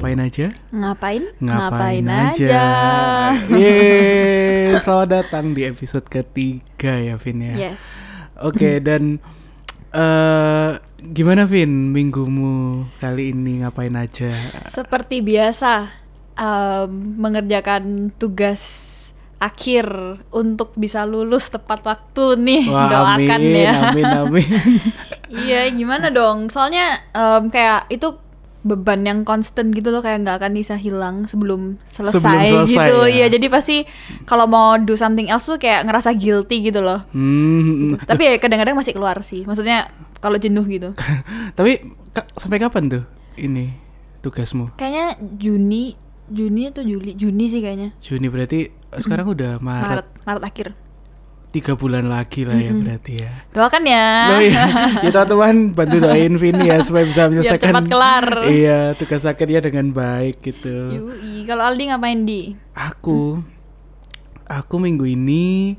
ngapain aja? Ngapain? Ngapain, aja. Yeay, selamat datang di episode ketiga ya Vin ya. Yes. Oke dan eh gimana Vin minggumu kali ini ngapain aja? Seperti biasa em, mengerjakan tugas akhir untuk bisa lulus tepat waktu nih. Wah Doakan amin, ya. amin, amin. Iya, gimana dong? Soalnya em, kayak itu beban yang constant gitu loh kayak nggak akan bisa hilang sebelum selesai, Sebelum selesai, gitu. ya. Iya, jadi pasti kalau mau do something else tuh kayak ngerasa guilty gitu loh. Hmm, Tapi ya kadang-kadang masih keluar sih. Maksudnya kalau jenuh gitu. tapi ka- sampai kapan tuh ini tugasmu? Kayaknya Juni, Juni atau Juli? Juni sih kayaknya. Juni berarti sekarang udah Maret, Maret, Maret akhir. Tiga bulan lagi lah ya berarti ya. Doakan ya. Oh iya, ya teman-teman bantu doain Vini ya supaya bisa menyelesaikan cepat kelar. Iya, tugas akhirnya dengan baik gitu. Yui, kalau Aldi ngapain di? Aku aku minggu ini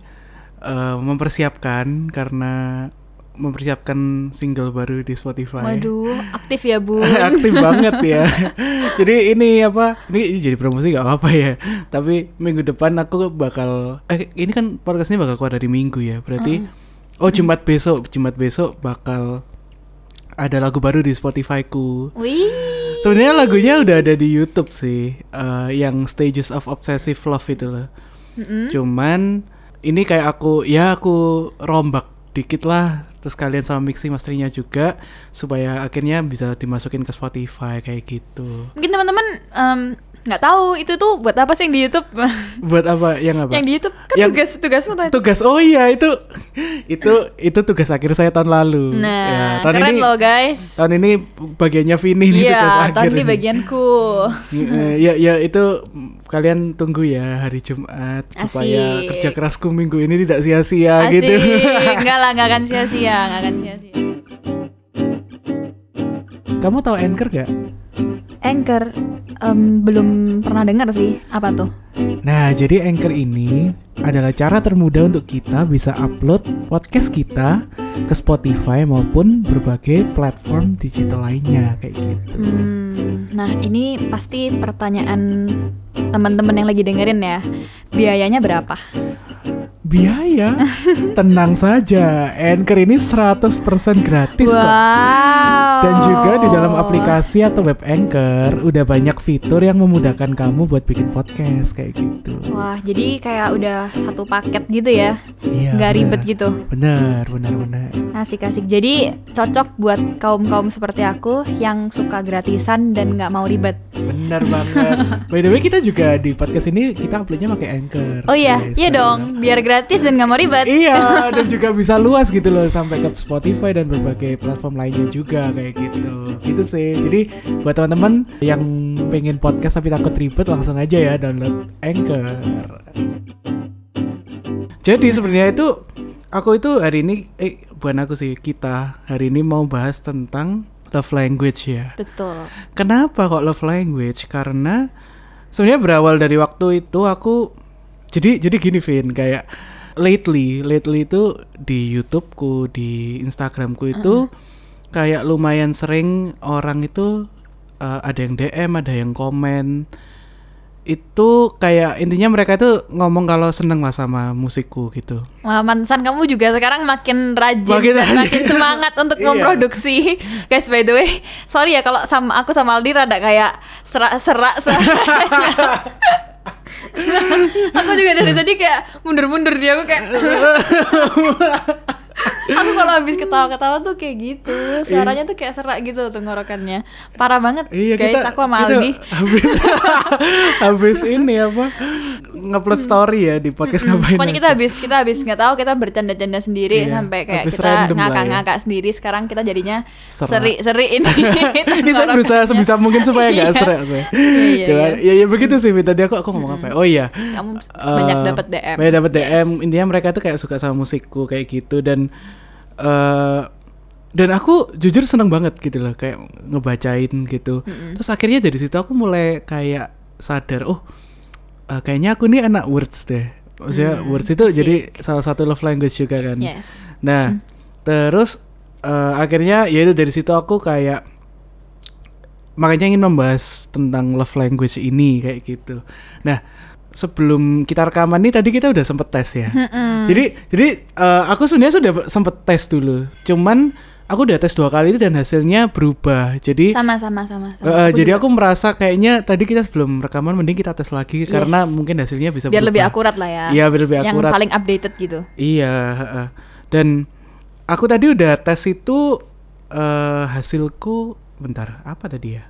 eh, mempersiapkan karena mempersiapkan single baru di Spotify. Waduh, aktif ya bun. Aktif banget ya. Jadi ini apa? Ini jadi promosi gak apa-apa ya. Tapi minggu depan aku bakal eh ini kan podcast ini bakal keluar dari minggu ya. Berarti oh Jumat besok, Jumat besok bakal ada lagu baru di Spotify-ku. Wih. Sebenarnya lagunya udah ada di YouTube sih, eh, yang Stages of Obsessive Love itu loh. Mm-mm. Cuman ini kayak aku ya aku rombak dikit lah, terus kalian sama mixing masternya juga supaya akhirnya bisa dimasukin ke Spotify kayak gitu. Mungkin teman-teman em, nggak tahu itu tuh buat apa sih yang di YouTube? Buat apa? Yang apa? yang di YouTube kan Yang- tugas tugasmu tuh. tugas oh iya itu itu itu tugas akhir saya tahun lalu. Nah, Ya, tahun keren ini loh guys. tahun ini bagiannya Vini nih tugas Iya, akhir. tahun ini bagianku. Ya ya itu kalian tunggu ya hari Jumat supaya Asik. kerja kerasku minggu ini tidak sia-sia gitu. enggak lah, enggak akan sia-sia, enggak akan sia-sia. Kamu tahu Anchor gak? Anchor em, belum pernah dengar sih apa tuh? Nah, jadi Anchor ini adalah cara termudah untuk kita bisa upload podcast kita ke Spotify maupun berbagai platform digital lainnya kayak gitu. Hmm, nah ini pasti pertanyaan teman-teman yang lagi dengerin ya. Biayanya berapa? Biaya? Tenang saja, Anchor ini 100% gratis kok. wow. Dan juga di dalam aplikasi atau web Anchor udah banyak fitur yang memudahkan kamu buat bikin podcast kayak gitu. Wah, jadi kayak udah satu paket gitu ya. Iya. Nggak benar. ribet gitu. Bener, bener, bener. Asik-asik. Jadi cocok buat kaum-kaum seperti aku yang suka gratisan dan nggak mau ribet. Bener banget. By the way kita juga di podcast ini kita uploadnya pakai Anchor. Oh iya, guys. iya dong. Biar gratis dan nggak mau ribet. Iya, dan juga bisa luas gitu loh sampai ke Spotify dan berbagai platform lainnya juga kayak gitu. Gitu sih. Jadi buat teman-teman yang pengen podcast tapi takut ribet langsung aja ya download Anchor. Jadi sebenarnya itu aku itu hari ini eh bukan aku sih kita hari ini mau bahas tentang love language ya. Betul. Kenapa kok love language? Karena sebenarnya berawal dari waktu itu aku jadi jadi gini Vin kayak lately lately itu di YouTubeku di Instagramku itu kayak lumayan sering orang itu eh, ada yang DM ada yang komen itu kayak intinya mereka itu ngomong kalau seneng lah sama musikku gitu Wah, mantan kamu juga sekarang makin rajin Makin dan rajin. makin semangat untuk Iya. memproduksi. Guys, by the way, sorry ya kalau sama aku sama Aldi rada kayak serak-serak. aku juga dari tadi kayak mundur-mundur dia aku kayak Aku kalau habis ketawa-ketawa tuh kayak gitu Suaranya tuh kayak serak gitu tuh ngorokannya Parah banget Iya guys, kita, aku sama kita Aldi habis habis ini apa ngupload story ya di podcast Mm, ngapain Pokoknya kita habis kita habis nggak tahu kita bercanda-canda sendiri Iya, sampai kayak habis kita ya. ngakak-ngakak sendiri. Sekarang kita jadinya seri-seri ini. ini saya berusaha sebisa mungkin supaya nggak Iya. serak saya. Iya, Cuman, iya. ya ya begitu sih tadi aku aku ngomong apa ya? Oh iya. Kamu Eh, banyak dapat DM. Banyak dapat DM. Yes. Intinya mereka tuh kayak suka sama musikku kayak gitu dan eh dan aku jujur seneng banget gitu loh kayak ngebacain gitu. Terus akhirnya dari situ aku mulai kayak sadar oh eh, kayaknya aku nih anak words deh. Maksudnya Hmm, words itu asik. jadi salah satu love language juga kan. Yes. Nah, terus eh, akhirnya ya itu dari situ aku kayak makanya ingin membahas tentang love language ini kayak gitu. Nah, sebelum kita rekaman nih tadi kita udah sempet tes ya. Mm-mm. Jadi jadi eh, aku sebenarnya sudah sempet tes dulu. Cuman aku udah tes dua kali itu dan hasilnya berubah. Jadi sama sama sama. sama. eh, Aku jadi juga. aku merasa kayaknya tadi kita sebelum rekaman mending kita tes lagi Yes. karena mungkin hasilnya bisa biar lebih berubah. akurat lah ya. Iya, biar lebih Yang akurat. paling updated gitu. Iya, heeh. dan aku tadi udah tes itu eh hasilku bentar, apa tadi ya?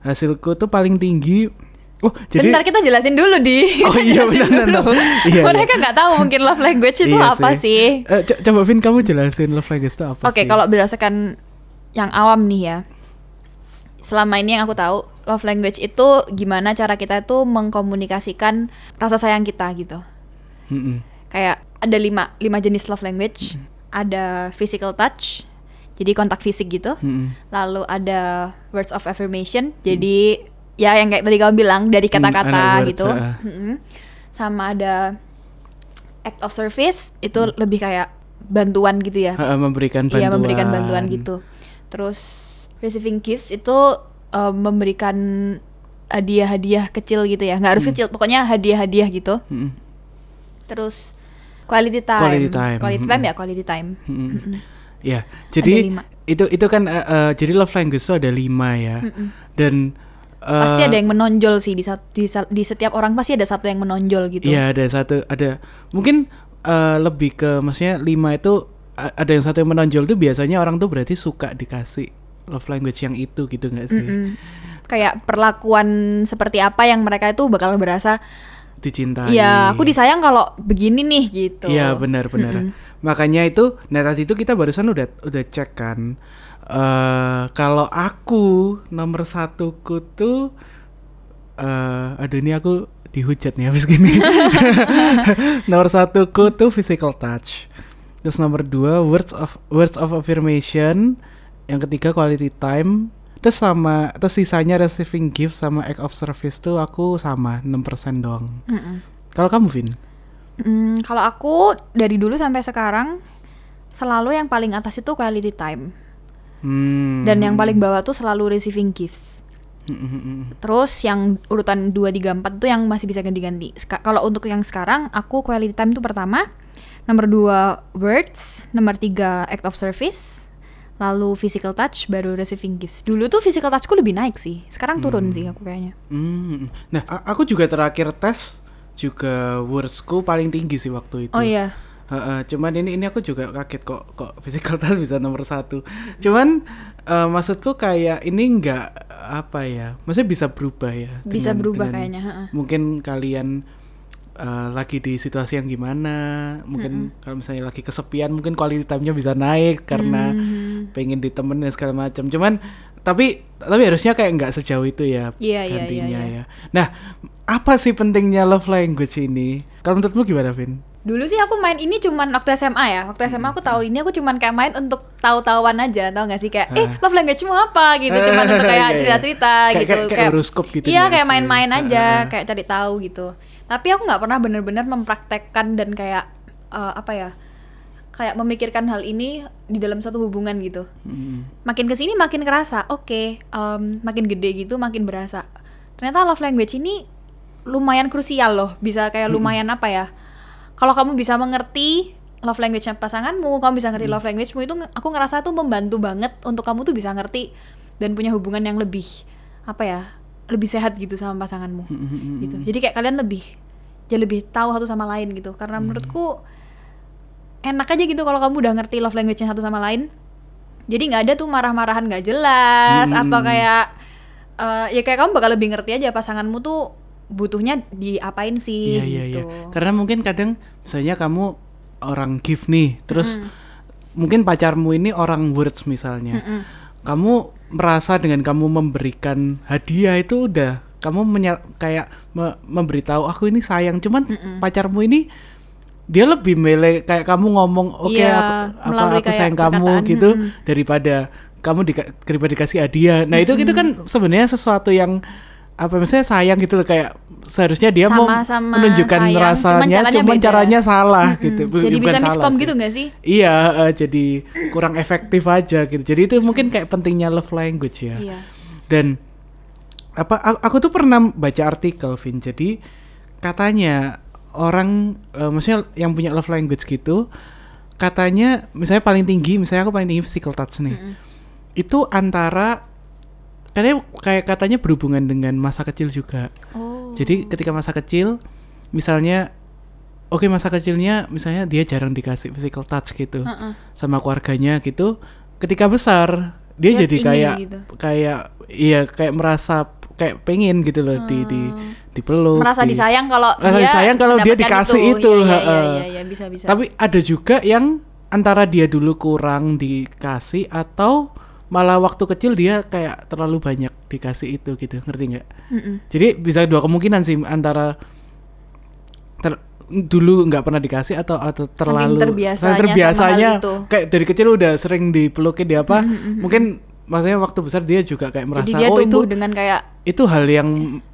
Hasilku tuh paling tinggi. Oh, jadi Bentar kita jelasin dulu di. Oh iya, benar, benar. Iya, iya. Mereka nggak tahu mungkin love language itu Iya apa sih. Eh, co- coba Vin kamu jelasin love language itu apa Oke, sih? kalau berdasarkan yang awam nih ya. Selama ini yang aku tahu, love language itu gimana cara kita itu mengkomunikasikan rasa sayang kita gitu. Mm-mm. Kayak ada lima, lima jenis love language. Ada physical touch, jadi kontak fisik gitu. Mm-mm. Lalu ada words of affirmation, jadi ya yang kayak tadi kamu bilang dari Hmm, kata-kata words, gitu. Mm-mm. Sama ada act of service, itu Hmm. lebih kayak bantuan gitu ya. Heeh, memberikan bantuan. Iya memberikan bantuan gitu. Terus receiving gifts itu eh, memberikan hadiah-hadiah kecil gitu ya, nggak harus Hmm. kecil, pokoknya hadiah-hadiah gitu. Mm-mm. Terus quality time, Quality time, Quality time ya quality time. Mm-mm. Ya, jadi itu itu kan eh, eh, jadi love language itu ada lima ya, dan Pasti eh, ada yang menonjol sih di, di, di setiap orang pasti ada satu yang menonjol gitu. Iya ada satu ada mungkin eh, lebih ke maksudnya lima itu ada yang satu yang menonjol tuh biasanya orang tuh berarti suka dikasih love language yang itu gitu nggak sih Mm-mm. Kayak perlakuan seperti apa yang mereka itu bakal berasa, dicintai. iya aku disayang kalau begini nih gitu. Iya benar benar. Makanya itu nah tadi itu kita barusan udah udah cek kan eh kalau aku nomor satuku tuh eh aduh ini aku dihujat nih habis gini. nomor satuku tuh physical touch. Terus nomor dua words of words of affirmation. Yang ketiga quality time. Terus sama terus sisanya receiving gift sama act of service tuh aku sama 6% doang. Kalau kamu Vin? Hmm, kalau aku dari dulu sampai sekarang selalu yang paling atas itu quality time Hmm. dan yang paling bawah tuh selalu receiving gifts. Hmm. Terus yang urutan 2 3 4 itu yang masih bisa ganti-ganti. Kalau untuk yang sekarang aku quality time itu pertama, nomor 2 words, nomor 3 act of service, lalu physical touch baru receiving gifts. Dulu tuh physical touchku lebih naik sih. Sekarang turun sih aku kayaknya. Hmm. Nah, aku juga terakhir tes juga wordsku paling tinggi sih waktu itu. Oh iya. Heeh, cuman ini ini aku juga kaget kok kok physical touch bisa nomor satu. Cuman eh, maksudku kayak ini nggak apa ya, maksudnya bisa berubah ya. Bisa dengan- berubah dengan kayaknya. Mungkin kalian eh, lagi di situasi yang gimana, mungkin kalau misalnya lagi kesepian, mungkin quality time-nya bisa naik karena Mhm. pengen ditemenin segala macam. Cuman tapi tapi harusnya kayak nggak sejauh itu ya Iya, iya, gantinya iya, iya. ya. Nah, apa sih pentingnya love language ini? Kalau menurutmu gimana, Vin? Dulu sih aku main ini cuman waktu SMA ya. Waktu SMA aku tahu ini aku cuman kayak main untuk tahu-tahuan aja, tau gak sih kayak eh love language-mu apa gitu, cuman untuk Iya, kayak iya. cerita-cerita Kayak- gitu. kayak- kayak horoskop gitu Iya, kayak main-main aja, kayak cari tahu gitu. Tapi aku nggak pernah bener-bener mempraktekkan dan kayak eh, apa ya? Kayak memikirkan hal ini di dalam suatu hubungan gitu. Hmm. Makin ke sini makin kerasa, oke, em, makin gede gitu makin berasa. Ternyata love language ini lumayan krusial loh, bisa kayak lumayan apa ya? Kalau kamu bisa mengerti love language pasanganmu, kamu bisa ngerti love language-mu itu aku ngerasa tuh membantu banget untuk kamu tuh bisa ngerti dan punya hubungan yang lebih apa ya? lebih sehat gitu sama pasanganmu. Gitu. Jadi kayak kalian lebih jadi lebih tahu satu sama lain gitu. Karena menurutku enak aja gitu kalau kamu udah ngerti love language-nya satu sama lain. Jadi nggak ada tuh marah-marahan nggak jelas Hmm. atau kayak eh, ya kayak kamu bakal lebih ngerti aja pasanganmu tuh butuhnya diapain sih Iya, iya, iya. gitu. Karena mungkin kadang misalnya kamu orang gift nih, terus Hmm. mungkin pacarmu ini orang words misalnya. Mm-mm. Kamu merasa dengan kamu memberikan hadiah itu udah kamu menya- kayak me- memberitahu aku ini sayang, cuman pacarmu ini dia lebih milih kayak kamu ngomong oke Iya, aku apa aku sayang kamu gitu mm. daripada kamu dika- daripada dikasih hadiah. Nah, itu itu kan sebenarnya sesuatu yang apa misalnya sayang gitu loh kayak seharusnya dia mau Sama-sama menunjukkan sayang, cuman rasanya caranya cuman beda. caranya salah Mm-mm. gitu. Bu- Jadi bukan bisa salah miskom sih. gitu nggak sih? Iya, eh, jadi kurang efektif aja gitu. Jadi itu mungkin kayak pentingnya love language ya. Iya. Dan apa aku tuh pernah baca artikel Vin jadi katanya orang eh, maksudnya yang punya love language gitu katanya misalnya paling tinggi misalnya aku paling tinggi physical touch nih Mm-mm. itu antara katanya kayak katanya berhubungan dengan masa kecil juga Oh. jadi ketika masa kecil misalnya oke masa kecilnya misalnya dia jarang dikasih physical touch gitu Heeh. sama keluarganya gitu ketika besar dia Dia jadi kayak gitu. kayak iya kayak merasa kayak pengen gitu loh di di Hmm. dipeluk merasa di- disayang kalau Merasa dia disayang kalau dia dikasih itu, Iya, iya, heeh. iya, iya, bisa bisa. tapi ada juga yang antara dia dulu kurang dikasih atau malah waktu kecil dia kayak terlalu banyak dikasih itu gitu ngerti nggak? Jadi bisa dua kemungkinan sih antara ter- dulu nggak pernah dikasih atau atau terlalu terbiasanya saking terbiasanya hal itu. kayak dari kecil udah sering dipelukin di apa mungkin maksudnya waktu besar dia juga kayak merasa Jadi dia oh itu dengan kayak itu hal yang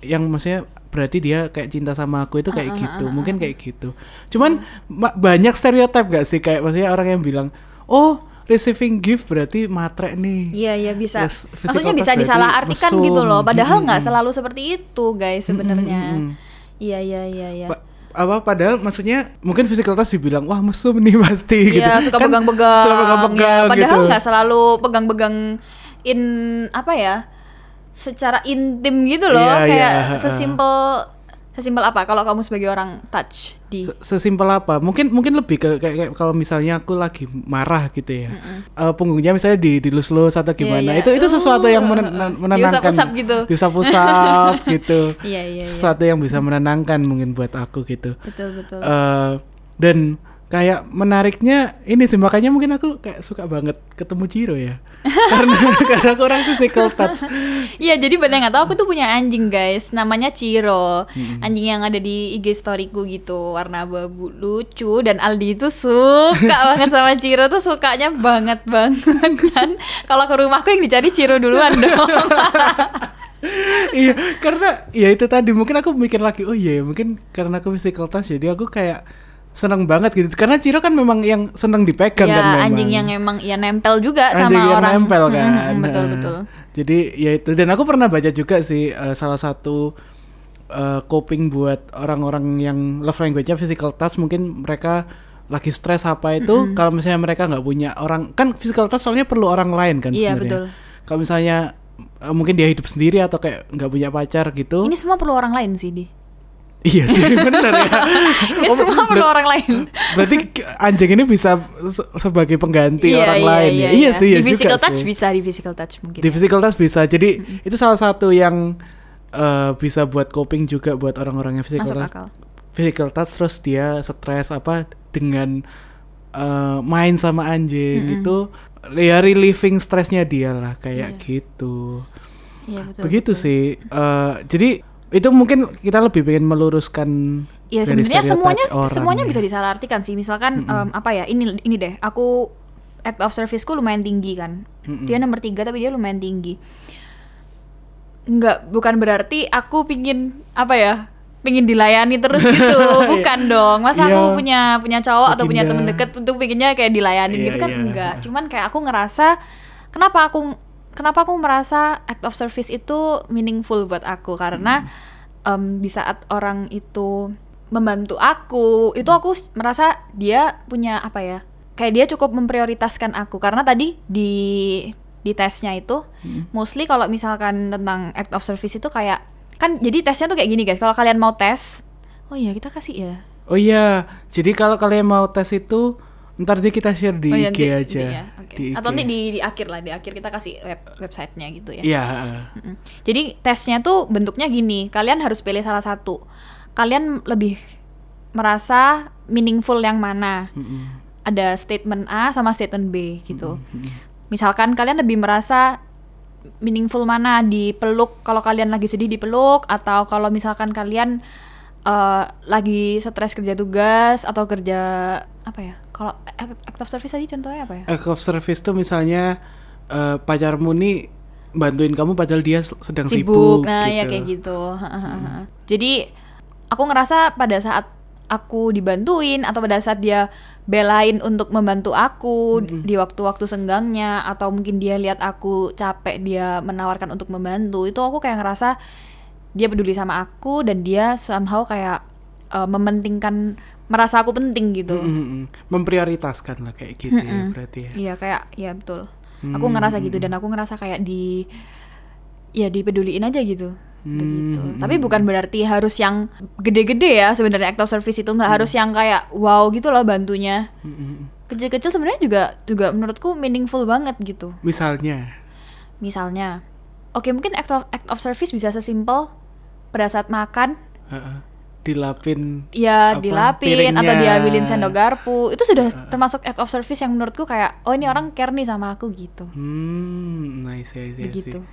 yang maksudnya berarti dia kayak cinta sama aku itu kayak gitu mungkin kayak gitu. Cuman ma- banyak stereotip gak sih? Kayak maksudnya orang yang bilang oh receiving gift berarti matre nih Iya iya bisa. Physical Maksudnya bisa touch berarti disalahartikan mesum. gitu loh. Padahal nggak selalu seperti itu guys sebenarnya. Iya iya iya iya. Pa- apa padahal maksudnya mungkin physical touch dibilang wah mesum nih pasti gitu. Iya suka Kan pegang-pegang. suka pegang-pegang ya. Padahal gitu. nggak selalu pegang-pegang in apa ya? Secara intim gitu loh. Iya, kayak iya, heeh. sesimpel sesimpel apa kalau kamu sebagai orang touch di Se- sesimpel apa mungkin mungkin lebih ke kayak, kayak kalau misalnya aku lagi marah gitu ya Eh, punggungnya misalnya di dilus-lus atau gimana iya. itu itu sesuatu yang Uh, menen- uh, uh. menenangkan Diusap-usap gitu. diusap-usap gitu Iya iya iya. sesuatu yang bisa menenangkan mungkin buat aku gitu Betul betul. Eh, dan kayak menariknya ini sih makanya mungkin aku kayak suka banget ketemu Ciro ya karena karena aku orang physical touch Iya, jadi buat yang nggak tahu aku tuh punya anjing guys, namanya Ciro. Anjing yang ada di IG storyku gitu, warna abu lucu dan Aldi itu suka banget sama Ciro tuh sukanya banget banget kan. Kalau ke rumahku yang dicari Ciro duluan dong. iya karena ya itu tadi mungkin aku mikir lagi oh iya ya, mungkin karena aku physical touch jadi aku kayak seneng banget gitu karena Ciro kan memang yang seneng dipegang kan ya, memang anjing yang emang ya nempel juga Anjing sama yang orang. nempel Hmm, kan betul Nah, betul. jadi ya itu dan aku pernah baca juga sih eh, salah satu eh, coping buat orang-orang yang love language-nya physical touch mungkin mereka lagi stres apa itu kalau misalnya mereka nggak punya orang kan physical touch soalnya perlu orang lain kan Iya, sebenarnya betul. kalau misalnya eh, mungkin dia hidup sendiri atau kayak nggak punya pacar gitu Ini semua perlu orang lain sih di. Iya sih bener ya Ini Oh, semua perlu orang lain. berarti anjing ini bisa se- sebagai pengganti orang lain ya iya sih ya Di physical juga touch sih. bisa, di physical touch mungkin. di ya. physical touch bisa jadi itu salah satu yang eh, bisa buat coping juga buat orang-orang yang physical Masuk touch akal. physical touch terus dia stres apa dengan eh, main sama anjing itu ya relieving stresnya dia lah kayak gitu Iya betul. begitu betul. sih Eh, jadi itu mungkin kita lebih pengen meluruskan Ya sebenarnya semuanya orang semuanya ya. bisa disalahartikan sih. Misalkan em, apa ya? Ini ini deh. Aku act of serviceku lumayan tinggi kan. Dia nomor tiga tapi dia lumayan tinggi. Enggak, bukan berarti aku pingin apa ya? Pingin dilayani terus gitu. bukan dong. Masa Iya. aku punya punya cowok atau punya temen deket untuk pinginnya kayak dilayani Iya, gitu kan iya. enggak. Cuman kayak aku ngerasa kenapa aku kenapa aku merasa act of service itu meaningful buat aku? Karena em, di saat orang itu membantu aku itu aku merasa dia punya apa ya kayak dia cukup memprioritaskan aku. Karena tadi di di tesnya itu mostly kalau misalkan tentang act of service itu kayak kan jadi tesnya tuh kayak gini guys kalau kalian mau tes oh iya kita kasih ya. Oh iya jadi kalau kalian mau tes itu ntar dia kita share di oh iya, IG nanti- aja ya, oke. Di atau IG. nanti di, di akhir lah di akhir kita kasih web websitenya gitu ya iya Mm-mm. Jadi tesnya tuh bentuknya gini, kalian harus pilih salah satu. Kalian lebih merasa meaningful yang mana? Mm-mm. Ada statement A sama statement B gitu. Misalkan kalian lebih merasa meaningful mana dipeluk kalau kalian lagi sedih dipeluk atau kalau misalkan kalian eh, lagi stres kerja tugas atau kerja apa ya? Kalau act of service tadi contohnya apa ya? act of service tuh misalnya eh, pacarmu nih bantuin kamu padahal dia sedang sibuk, sibuk, nah ya gitu. kayak gitu. Jadi aku ngerasa pada saat aku dibantuin atau pada saat dia belain untuk membantu aku di waktu-waktu senggangnya atau mungkin dia lihat aku capek dia menawarkan untuk membantu itu aku kayak ngerasa dia peduli sama aku dan dia somehow kayak uh, mementingkan merasa aku penting gitu Mm-mm. memprioritaskan lah kayak gitu ya, Mm-mm. berarti ya Iya kayak ya betul. Aku Hmm, ngerasa gitu dan aku ngerasa kayak di ya dipeduliin aja gitu. Begitu. Hmm, Tapi bukan berarti harus yang gede-gede ya sebenarnya act of service itu nggak Hmm. harus yang kayak wow gitu loh bantunya. Mm-mm. Kecil-kecil sebenarnya juga juga menurutku meaningful banget gitu. misalnya Misalnya, oke mungkin act of act of service bisa sesimpel pada saat makan. Dilapin ya Apa, dilapin atau piringnya. diambilin sendok garpu. Itu sudah termasuk act of service yang menurutku kayak oh ini orang care nih sama aku gitu. Hmm nice ya begitu.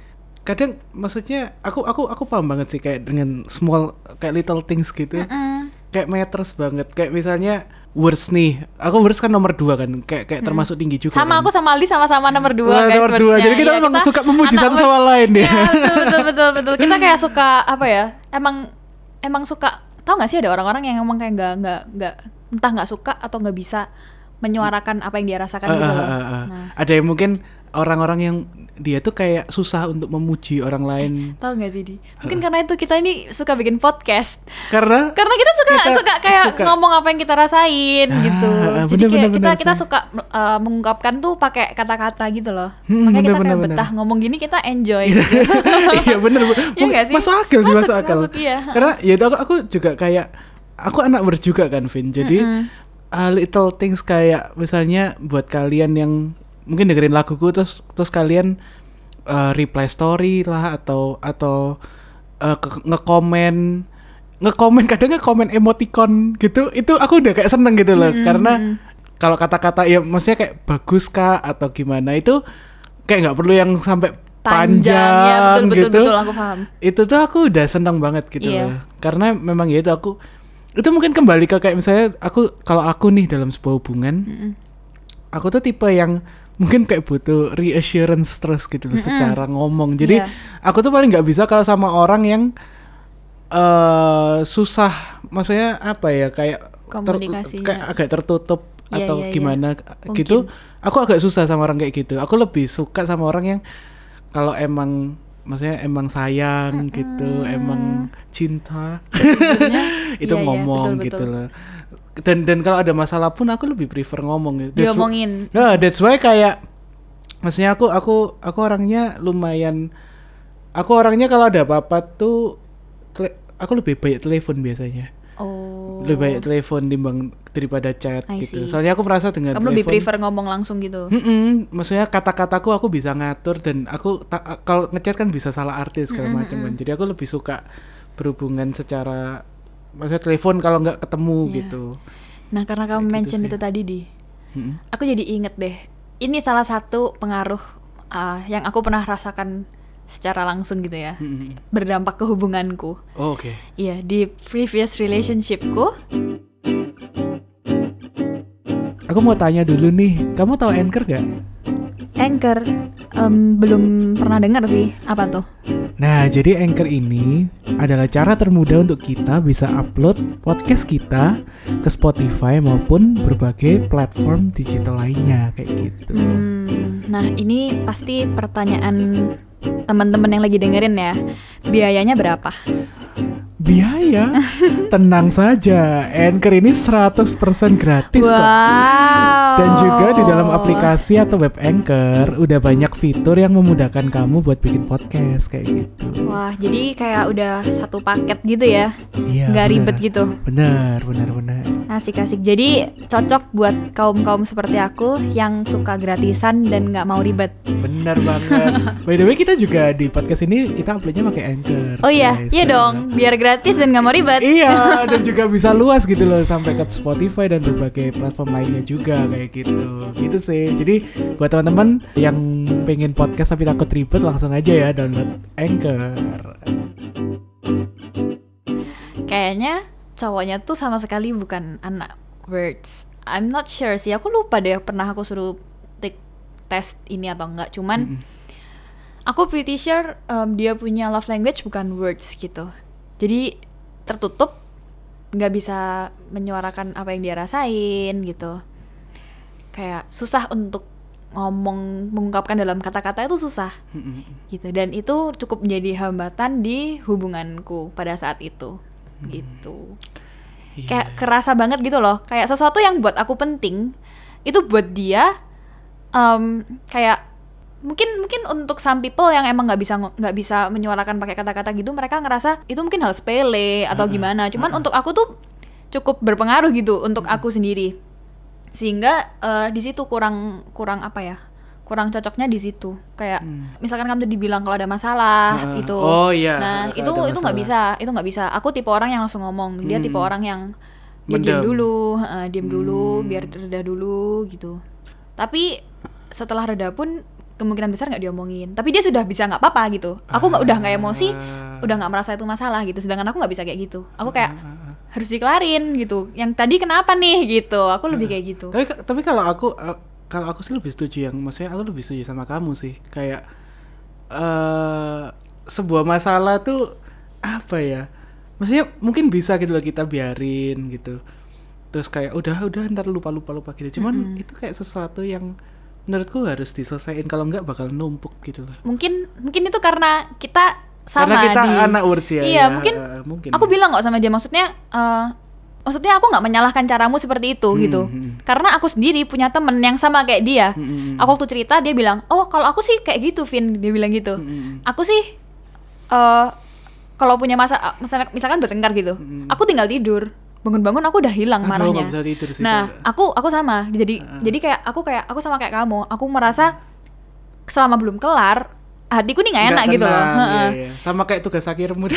Kadang maksudnya aku aku aku paham banget sih kayak dengan small kayak little things gitu. Mm-mm. kayak matters banget. Kayak misalnya words nih aku words kan nomor dua kan kayak kayak termasuk tinggi juga sama kan. aku sama Aldi sama-sama nomor dua Wah, guys nomor dua. Jadi kita Iya, memang suka memuji satu sama words. lain ya. Iya, betul betul betul betul kita kayak suka apa ya emang emang suka tau nggak sih ada orang-orang yang emang kayak nggak nggak nggak entah nggak suka atau nggak bisa menyuarakan apa yang dia rasakan gitu Ah, loh ah, ah, ah. nah ada yang mungkin orang-orang yang dia tuh kayak susah untuk memuji orang lain. tau nggak sih di? Mungkin karena itu kita ini suka bikin podcast. Karena karena kita suka Kita suka kayak suka. ngomong apa yang kita rasain Ah, gitu. ah, jadi bener, kayak bener, kita bener, kita suka uh, mengungkapkan tuh pakai kata-kata gitu loh. Hmm, makanya bener, kita kayak bener, betah ngomong gini kita enjoy gitu. iya bener. Iya sih? masuk akal sih Masuk, masuk akal. masuk, iya. karena ya itu aku, aku juga kayak aku anak ber juga kan Vin. Jadi uh, little things kayak misalnya buat kalian yang mungkin dengerin laguku terus terus kalian uh, reply story lah atau atau uh, ngekomen ngekomen kadang ngekomen emoticon gitu. Itu aku udah kayak seneng gitu loh. Karena kalau kata-kata ya maksudnya kayak bagus kah atau gimana itu kayak nggak perlu yang sampai panjang, panjang ya betul betul gitu. betul aku paham. Itu tuh aku udah seneng banget gitu Iya. loh. Karena memang ya itu aku itu mungkin kembali ke kayak misalnya aku kalau aku nih dalam sebuah hubungan Mm-mm. aku tuh tipe yang mungkin kayak butuh reassurance terus gitu loh secara ngomong jadi Iya. aku tuh paling nggak bisa kalau sama orang yang eh susah maksudnya apa ya kayak Komunikasinya. kayak agak tertutup Iya, atau iya, iya. gimana Mungkin. gitu aku agak susah sama orang kayak gitu aku lebih suka sama orang yang kalau emang maksudnya emang sayang gitu emang cinta itu iya, iya, ngomong betul, gitu betul. loh dan dan kalau ada masalah pun aku lebih prefer ngomong gitu. Diomongin Nah, that's why kayak maksudnya aku aku aku orangnya lumayan aku orangnya kalau ada apa-apa tuh aku lebih banyak telepon biasanya. oh Lebih banyak telepon timbang daripada chat I gitu. see. Soalnya aku merasa dengan kamu lebih telepon prefer ngomong langsung gitu Mm-mm, maksudnya kata-kataku aku bisa ngatur dan aku ta- kalau ngechat kan bisa salah arti segala macam kan. Jadi aku lebih suka berhubungan secara maksudnya telepon kalau nggak ketemu Iya. gitu. nah karena kamu gitu mention sih. itu tadi di Mm-mm. aku jadi inget deh ini salah satu pengaruh uh, yang aku pernah rasakan secara langsung gitu ya Mm-mm. berdampak ke hubunganku Oh, oke. Iya, di previous relationshipku, Aku mau tanya dulu nih, kamu tahu Anchor gak? Anchor em, belum pernah dengar sih. Apa tuh? Nah, jadi Anchor ini adalah cara termudah untuk kita bisa upload podcast kita ke Spotify maupun berbagai platform digital lainnya kayak gitu. Hmm, nah, ini pasti pertanyaan teman-teman yang lagi dengerin ya. Biayanya berapa? Biaya? Tenang saja, Anchor ini 100% gratis kok. wow. Dan juga di dalam aplikasi atau web Anchor udah banyak fitur yang memudahkan kamu buat bikin podcast kayak gitu. Wah, jadi kayak udah satu paket gitu ya. Iya. Nggak benar. ribet gitu. Benar, benar, benar. Asik-asik. Jadi cocok buat kaum-kaum seperti aku yang suka gratisan dan nggak mau ribet. Benar banget. By the way, kita juga di podcast ini kita uploadnya pakai Anchor. Oh iya, guys. iya dong. Biar gratis dan nggak mau ribet. Iya, dan juga bisa luas gitu loh sampai ke Spotify dan berbagai platform lainnya juga kayak gitu. Gitu sih. Jadi buat teman-teman yang pengen podcast tapi takut ribet langsung aja ya download Anchor. Kayaknya cowoknya tuh sama sekali bukan anak words. I'm not sure sih. Aku lupa deh pernah aku suruh take tes ini atau enggak. Cuman Mm-mm. aku pretty sure um, dia punya love language bukan words gitu. Jadi tertutup nggak bisa menyuarakan apa yang dia rasain gitu. Kayak susah untuk ngomong mengungkapkan dalam kata-kata itu susah. Gitu. Dan itu cukup menjadi hambatan di hubunganku pada saat itu. Gitu. Iya. kayak kerasa banget gitu loh. Kayak sesuatu yang buat aku penting itu buat dia em, kayak mungkin mungkin untuk some people yang emang nggak bisa nggak bisa menyuarakan pakai kata-kata gitu mereka ngerasa itu mungkin hal sepele atau gimana. Cuman untuk aku tuh cukup berpengaruh gitu untuk aku sendiri. Sehingga eh, di situ kurang kurang apa ya kurang cocoknya di situ. Kayak misalkan kamu tadi bilang kalau ada masalah Heeh. itu. Oh, iya, nah kalau itu ada itu nggak bisa itu nggak bisa. Aku tipe orang yang langsung ngomong. Dia tipe orang yang dia Mendem. diem dulu heeh, diem dulu biar reda dulu gitu. Tapi setelah reda pun kemungkinan besar nggak diomongin tapi dia sudah bisa nggak apa-apa gitu aku nggak udah nggak emosi Ah. udah nggak merasa itu masalah gitu sedangkan aku nggak bisa kayak gitu aku kayak harus dikelarin gitu yang tadi kenapa nih gitu aku lebih kayak gitu Tapi tapi kalau aku eh, kalau aku sih lebih setuju yang maksudnya aku lebih setuju sama kamu sih. Kayak eh sebuah masalah tuh apa ya? Maksudnya mungkin bisa gitu loh kita biarin gitu. Terus kayak udah udah ntar lupa lupa lupa gitu. Cuman itu kayak sesuatu yang menurutku harus diselesaikan kalau enggak bakal numpuk gitu loh. mungkin mungkin itu karena kita sama Karena kita di anak ursia iya ya, mungkin eh, mungkin. aku bilang kok sama dia maksudnya eh, maksudnya aku nggak menyalahkan caramu seperti itu Hmm, gitu hmm. karena aku sendiri punya temen yang sama kayak dia Hmm, hmm, hmm. aku waktu cerita dia bilang oh kalau aku sih kayak gitu Vin dia bilang gitu Hmm, hmm. aku sih eh kalau punya masa misalkan, misalkan bertengkar gitu aku tinggal tidur bangun-bangun aku udah hilang. Aduh, marahnya. bisa tidur sih, nah aku aku sama. Jadi jadi kayak aku kayak aku sama kayak kamu. Aku merasa selama belum kelar hatiku nih nggak enak Nggak gitu loh. tenang, iya, iya. Sama kayak tugas akhirmu.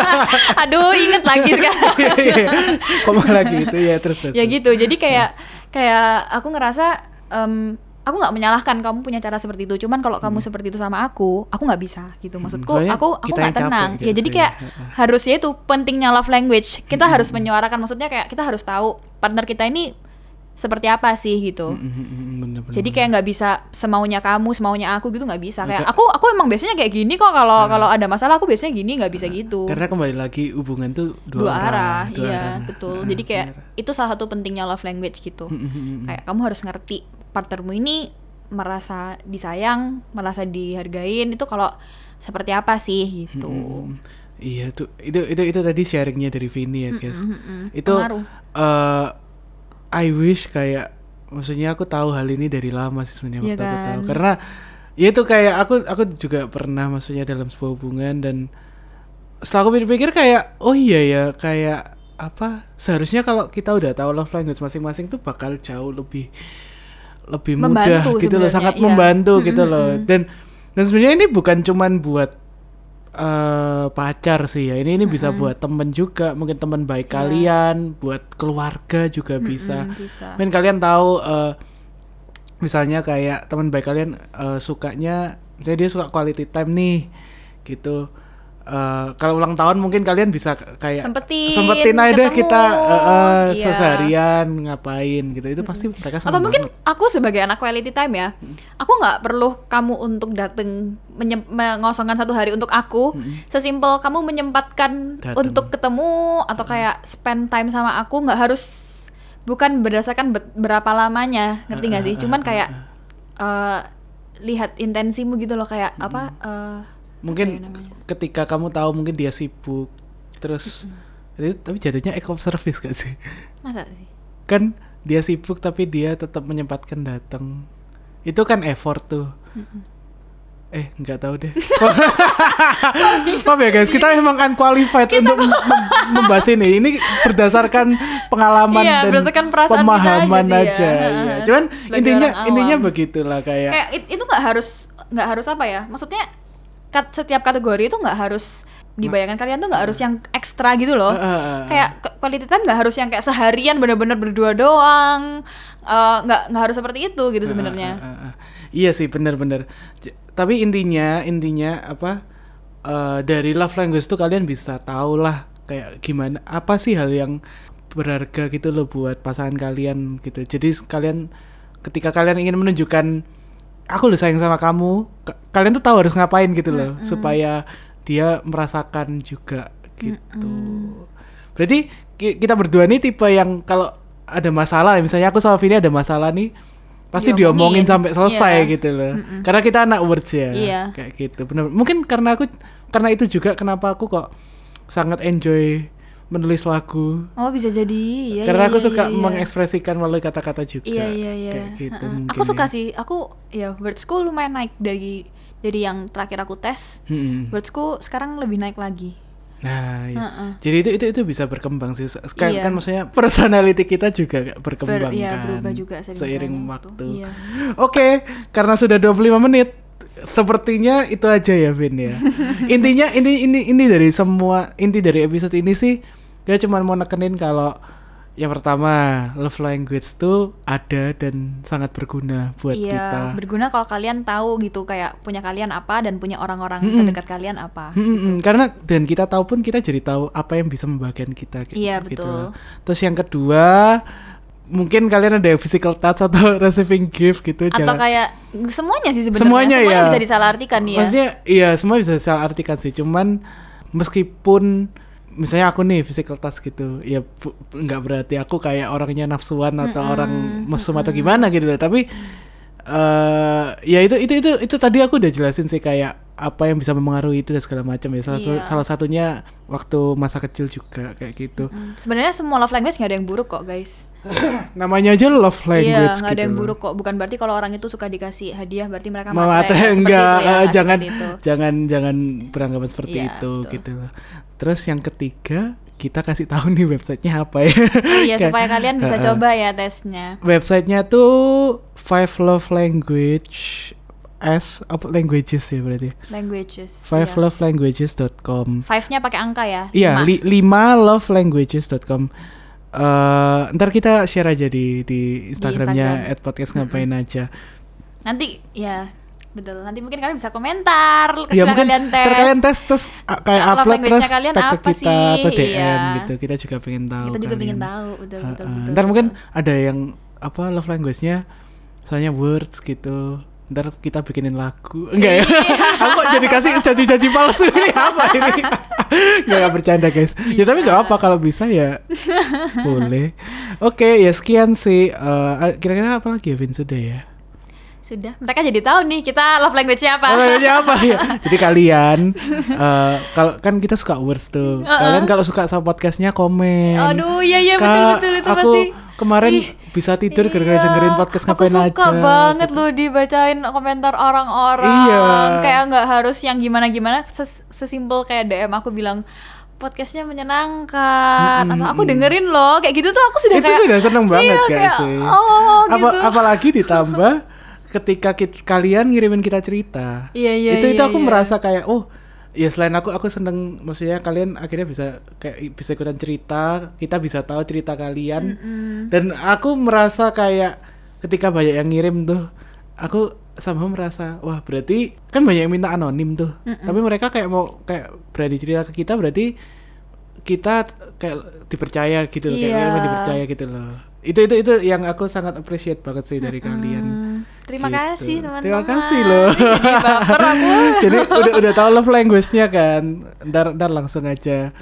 aduh inget lagi sekarang. Iya, Kok malah gitu ya terus. terus, ya gitu. Jadi kayak kayak aku ngerasa em, aku nggak menyalahkan kamu punya cara seperti itu. Cuman kalau kamu seperti itu sama aku aku nggak bisa gitu. Maksudku soalnya aku aku nggak yang capek tenang. gitu ya jadi kayak Heeh. harusnya itu pentingnya love language. Kita harus menyuarakan. Maksudnya kayak kita harus tahu partner kita ini seperti apa sih gitu. Bener, bener, jadi kayak nggak bisa semaunya kamu semaunya aku gitu nggak bisa. Kayak aku aku emang biasanya kayak gini kok. Kalau kalau ada masalah aku biasanya gini nggak bisa gitu. Karena kembali lagi hubungan tuh dua, dua, arah, dua iya arah. betul. Heeh, jadi kayak bener. itu salah satu pentingnya love language gitu. Kayak kamu harus ngerti partnermu ini merasa disayang merasa dihargain itu kalau seperti apa sih gitu Mm, Iya tuh itu itu itu tadi sharingnya dari Vini ya guys. mm-mm. Itu Pengaruh. eh I wish kayak maksudnya aku tahu hal ini dari lama sih sebenarnya Iya waktu aku kan? tahu karena ya itu kayak aku aku juga pernah maksudnya dalam sebuah hubungan dan setelah aku pikir-pikir kayak oh iya ya kayak apa seharusnya kalau kita udah tahu love language masing-masing tuh bakal jauh lebih lebih mudah Membantu gitu loh sangat iya. membantu Mm, gitu loh. Dan dan sebenarnya ini bukan cuman buat eh pacar sih ya ini ini bisa buat temen juga mungkin teman baik Iya. kalian buat keluarga juga bisa. Mm, bisa. Mungkin kalian tahu eh, misalnya kayak teman baik kalian eh, sukanya misalnya dia suka quality time nih gitu Eh, kalau ulang tahun mungkin kalian bisa kayak Sempetin, sempetin aja ketemu, kita eh, eh, iya. seharian ngapain gitu. Itu pasti mereka atau senang mungkin banget. aku sebagai anak quality time ya aku nggak perlu kamu untuk dateng mengosongkan satu hari untuk aku. Sesimpel kamu menyempatkan Dateng. untuk ketemu atau kayak spend time sama aku nggak harus bukan berdasarkan berapa lamanya ngerti nggak sih? Cuman kayak eh, lihat intensimu gitu loh kayak apa eh, mungkin ketika kamu tahu mungkin dia sibuk terus itu tapi jadinya of service gak sih? Masa sih? Kan dia sibuk tapi dia tetap menyempatkan datang. Itu kan effort tuh. Eh nggak tahu deh. Maaf ya guys kita emang unqualified untuk mem- mem- membahas ini. Ini berdasarkan pengalaman Iya, dan berdasarkan perasaan kita aja pemahaman sih ya. aja, iya. cuman Sebagai intinya awam. intinya begitulah kayak, kayak it- itu nggak harus nggak harus apa ya? Maksudnya kat- setiap kategori itu nggak harus dibayangkan kalian tuh nggak harus yang ekstra gitu loh Eh, eh, eh, kayak quality time nggak harus yang kayak seharian bener-bener berdua doang Eh, nggak nggak harus seperti itu gitu sebenarnya Ah, ah, ah, ah. Iya sih benar-benar. J- Tapi intinya intinya apa eh, dari love language tuh kalian bisa tahu lah kayak gimana apa sih hal yang berharga gitu loh buat pasangan kalian gitu. Jadi kalian ketika kalian ingin menunjukkan aku lo sayang sama kamu, ka- kalian tuh tahu harus ngapain gitu loh supaya dia merasakan juga gitu. Berarti ki- kita berdua nih tipe yang kalau ada masalah misalnya aku sama Vini ada masalah nih pasti diomongin, Diomongin. sampai selesai Iya. gitu loh karena kita anak words ya Iya. kayak gitu bener mungkin karena aku karena itu juga kenapa aku kok sangat enjoy menulis lagu Oh bisa jadi. Iya, karena iya, aku iya, suka iya, iya. mengekspresikan melalui kata-kata juga Iya iya iya. kayak gitu mungkin Aku suka ya. sih. Aku ya wordsku lumayan naik dari dari yang terakhir aku tes. Mm-mm. Wordsku sekarang lebih naik lagi. Nah, iya. Heeh. jadi itu itu itu bisa berkembang sih. Kan, Iya. kan maksudnya personality kita juga berkembang Ber- iya, kan. berubah juga seiring waktu. waktu. Iya. Oke, karena sudah 25 menit, sepertinya itu aja ya Vin ya. Intinya ini ini ini dari semua inti dari episode ini sih gue cuma mau nekenin kalau yang pertama love language tuh ada dan sangat berguna buat iya, kita. berguna kalau kalian tahu gitu kayak punya kalian apa dan punya orang-orang Mm-mm. terdekat kalian apa. Mm, mm, mm. Karena dan kita tahu pun kita jadi tahu apa yang bisa membahagiakan kita. gitu- Iya, gitu betul. Terus yang kedua, mungkin kalian ada physical touch atau receiving gift gitu. Atau jangan- kayak semuanya sih sebenarnya. Semuanya ya. bisa disalahartikan ya. Maksudnya iya semua bisa saya artikan sih. Cuman meskipun misalnya aku nih physical touch gitu, ya nggak berarti aku kayak orangnya nafsuan atau Mm-mm, orang mesum atau gimana gitu. Tapi eh ya itu itu itu itu tadi aku udah jelasin sih kayak apa yang bisa mempengaruhi itu dan segala macam ya. Salah, satu- Iya. salah satunya waktu masa kecil juga kayak gitu. Mm, Sebenarnya semua love language nggak ada yang buruk kok guys. Namanya aja love Iya, language nggak ada gitu yang loh. buruk kok. Bukan berarti kalau orang itu suka dikasih hadiah berarti mereka Mau matre. Nggak enggak, itu ya, nggak jangan itu. jangan jangan beranggapan seperti Iya, itu betul. gitu loh. Terus yang ketiga kita kasih tahu nih websitenya apa ya? Iya, Kayak- supaya kalian bisa Heeh. coba ya tesnya. Websitenya tuh Five Love Language S apa languages ya berarti. Languages. Five iya. lovelanguages.com. Five-nya pakai angka ya. Iya, lima. li, lima lovelanguages.com. Eh ntar kita share aja di di Instagramnya Instagram. at podcast ngapain aja. Nanti ya betul. Nanti mungkin kalian bisa komentar ya mungkin kalian tes. ntar kalian tes terus uh, kayak Love upload terus kalian tag apa kita sih? atau DM Iya. gitu kita juga pengen tahu Kita juga kalian. pengen tahu, betul betul. Uh-uh. betul, ntar mungkin betul. ada yang apa love language-nya misalnya words gitu ntar kita bikinin lagu. Enggak ya? Iya. aku kok jadi kasih janji-janji palsu ini? Apa ini? Nggak nggak bercanda guys. Ya tapi nggak apa kalau bisa ya boleh. Oke ya sekian sih. Eh, kira-kira apa lagi ya Vin? Sudah ya? Sudah, mereka jadi tahu nih kita love language-nya apa. Oh, ini apa? Ya? Jadi kalian eh, kalau kan kita suka words tuh. Kalian kalau suka sama podcastnya komen. Aduh, iya iya betul betul itu aku pasti. kemarin Ih, bisa tidur gara-gara Iya, dengerin podcast ngapain aku aja. suka banget gitu. loh dibacain komentar orang-orang. Iya. Kayak nggak harus yang gimana-gimana, ses- sesimpel kayak DM aku bilang podcastnya menyenangkan Mm-mm, atau aku dengerin loh kayak gitu tuh aku sudah Itu kayak sudah seneng banget iya, gak kayak, sih? oh Apa, gitu apalagi ditambah ketika kit- kalian ngirimin kita cerita. Iya, iya, Itu itu iya, aku iya. merasa kayak oh ya selain aku aku seneng maksudnya kalian akhirnya bisa kayak bisa ikutan cerita kita bisa tahu cerita kalian Mm-mm. dan aku merasa kayak ketika banyak yang ngirim tuh aku sama merasa wah berarti kan banyak yang minta anonim tuh Mm-mm. tapi mereka kayak mau kayak berani cerita ke kita berarti kita kayak dipercaya gitu loh kayak Iya. dipercaya gitu loh itu itu itu yang aku sangat appreciate banget sih dari kalian Hmm, terima Gitu. kasih teman-teman terima kasih loh jadi baper aku jadi udah udah tahu love language-nya kan ntar ntar langsung aja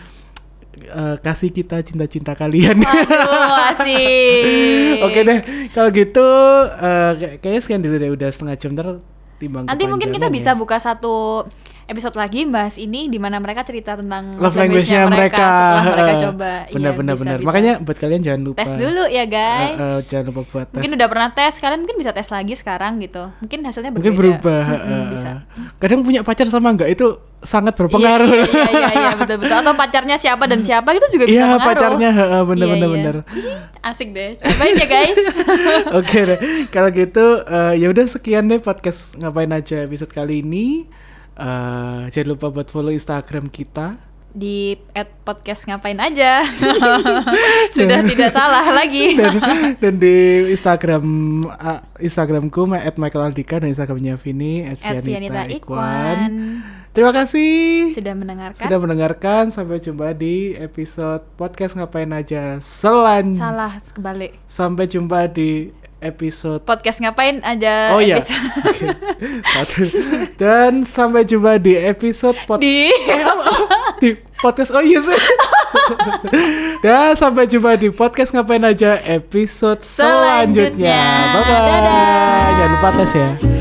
eh, kasih kita cinta-cinta kalian Waduh, asik. Oke deh, kalau gitu kayak- kayaknya sekian dulu deh udah setengah jam ntar timbang Nanti mungkin kita kepanjangan bisa ya. buka satu episode lagi bahas ini di mana mereka cerita tentang love language-nya mereka. setelah mereka coba. Benar Iya, benar bisa, benar. bisa. Makanya buat kalian jangan lupa tes dulu ya guys. Eh, eh, jangan lupa buat tes. Mungkin udah pernah tes, kalian mungkin bisa tes lagi sekarang gitu. Mungkin hasilnya berbeda. Mungkin berubah. Mm-mm, eh, bisa. Kadang punya pacar sama enggak itu sangat berpengaruh. Iya, iya, iya, iya, betul betul. Atau pacarnya siapa dan siapa itu juga bisa Iya, pengaruh. pacarnya heeh, bener Iya, bener iya. Asik deh. Cobain ya guys. Oke deh, kalau gitu eh, ya udah sekian deh podcast ngapain aja episode kali ini. Eh, jangan lupa buat follow Instagram kita. di at podcast ngapain aja. Sudah tidak salah lagi. dan, dan di Instagram ah, Instagramku at Michael Aldika dan Instagramnya Vini at, At Vianita Vianita Ikwan. Ikwan. Terima kasih Sudah mendengarkan. sudah mendengarkan. Sampai jumpa di episode podcast ngapain aja selan. Salah kebalik. Sampai jumpa di episode podcast ngapain aja Oh iya. episode-. Satu. Dan sampai jumpa di episode pod di di podcast oh iya sih. Dan sampai jumpa di podcast ngapain aja episode selanjutnya. Selanjutnya. Bye bye. Dadah. Jangan lupa tes ya.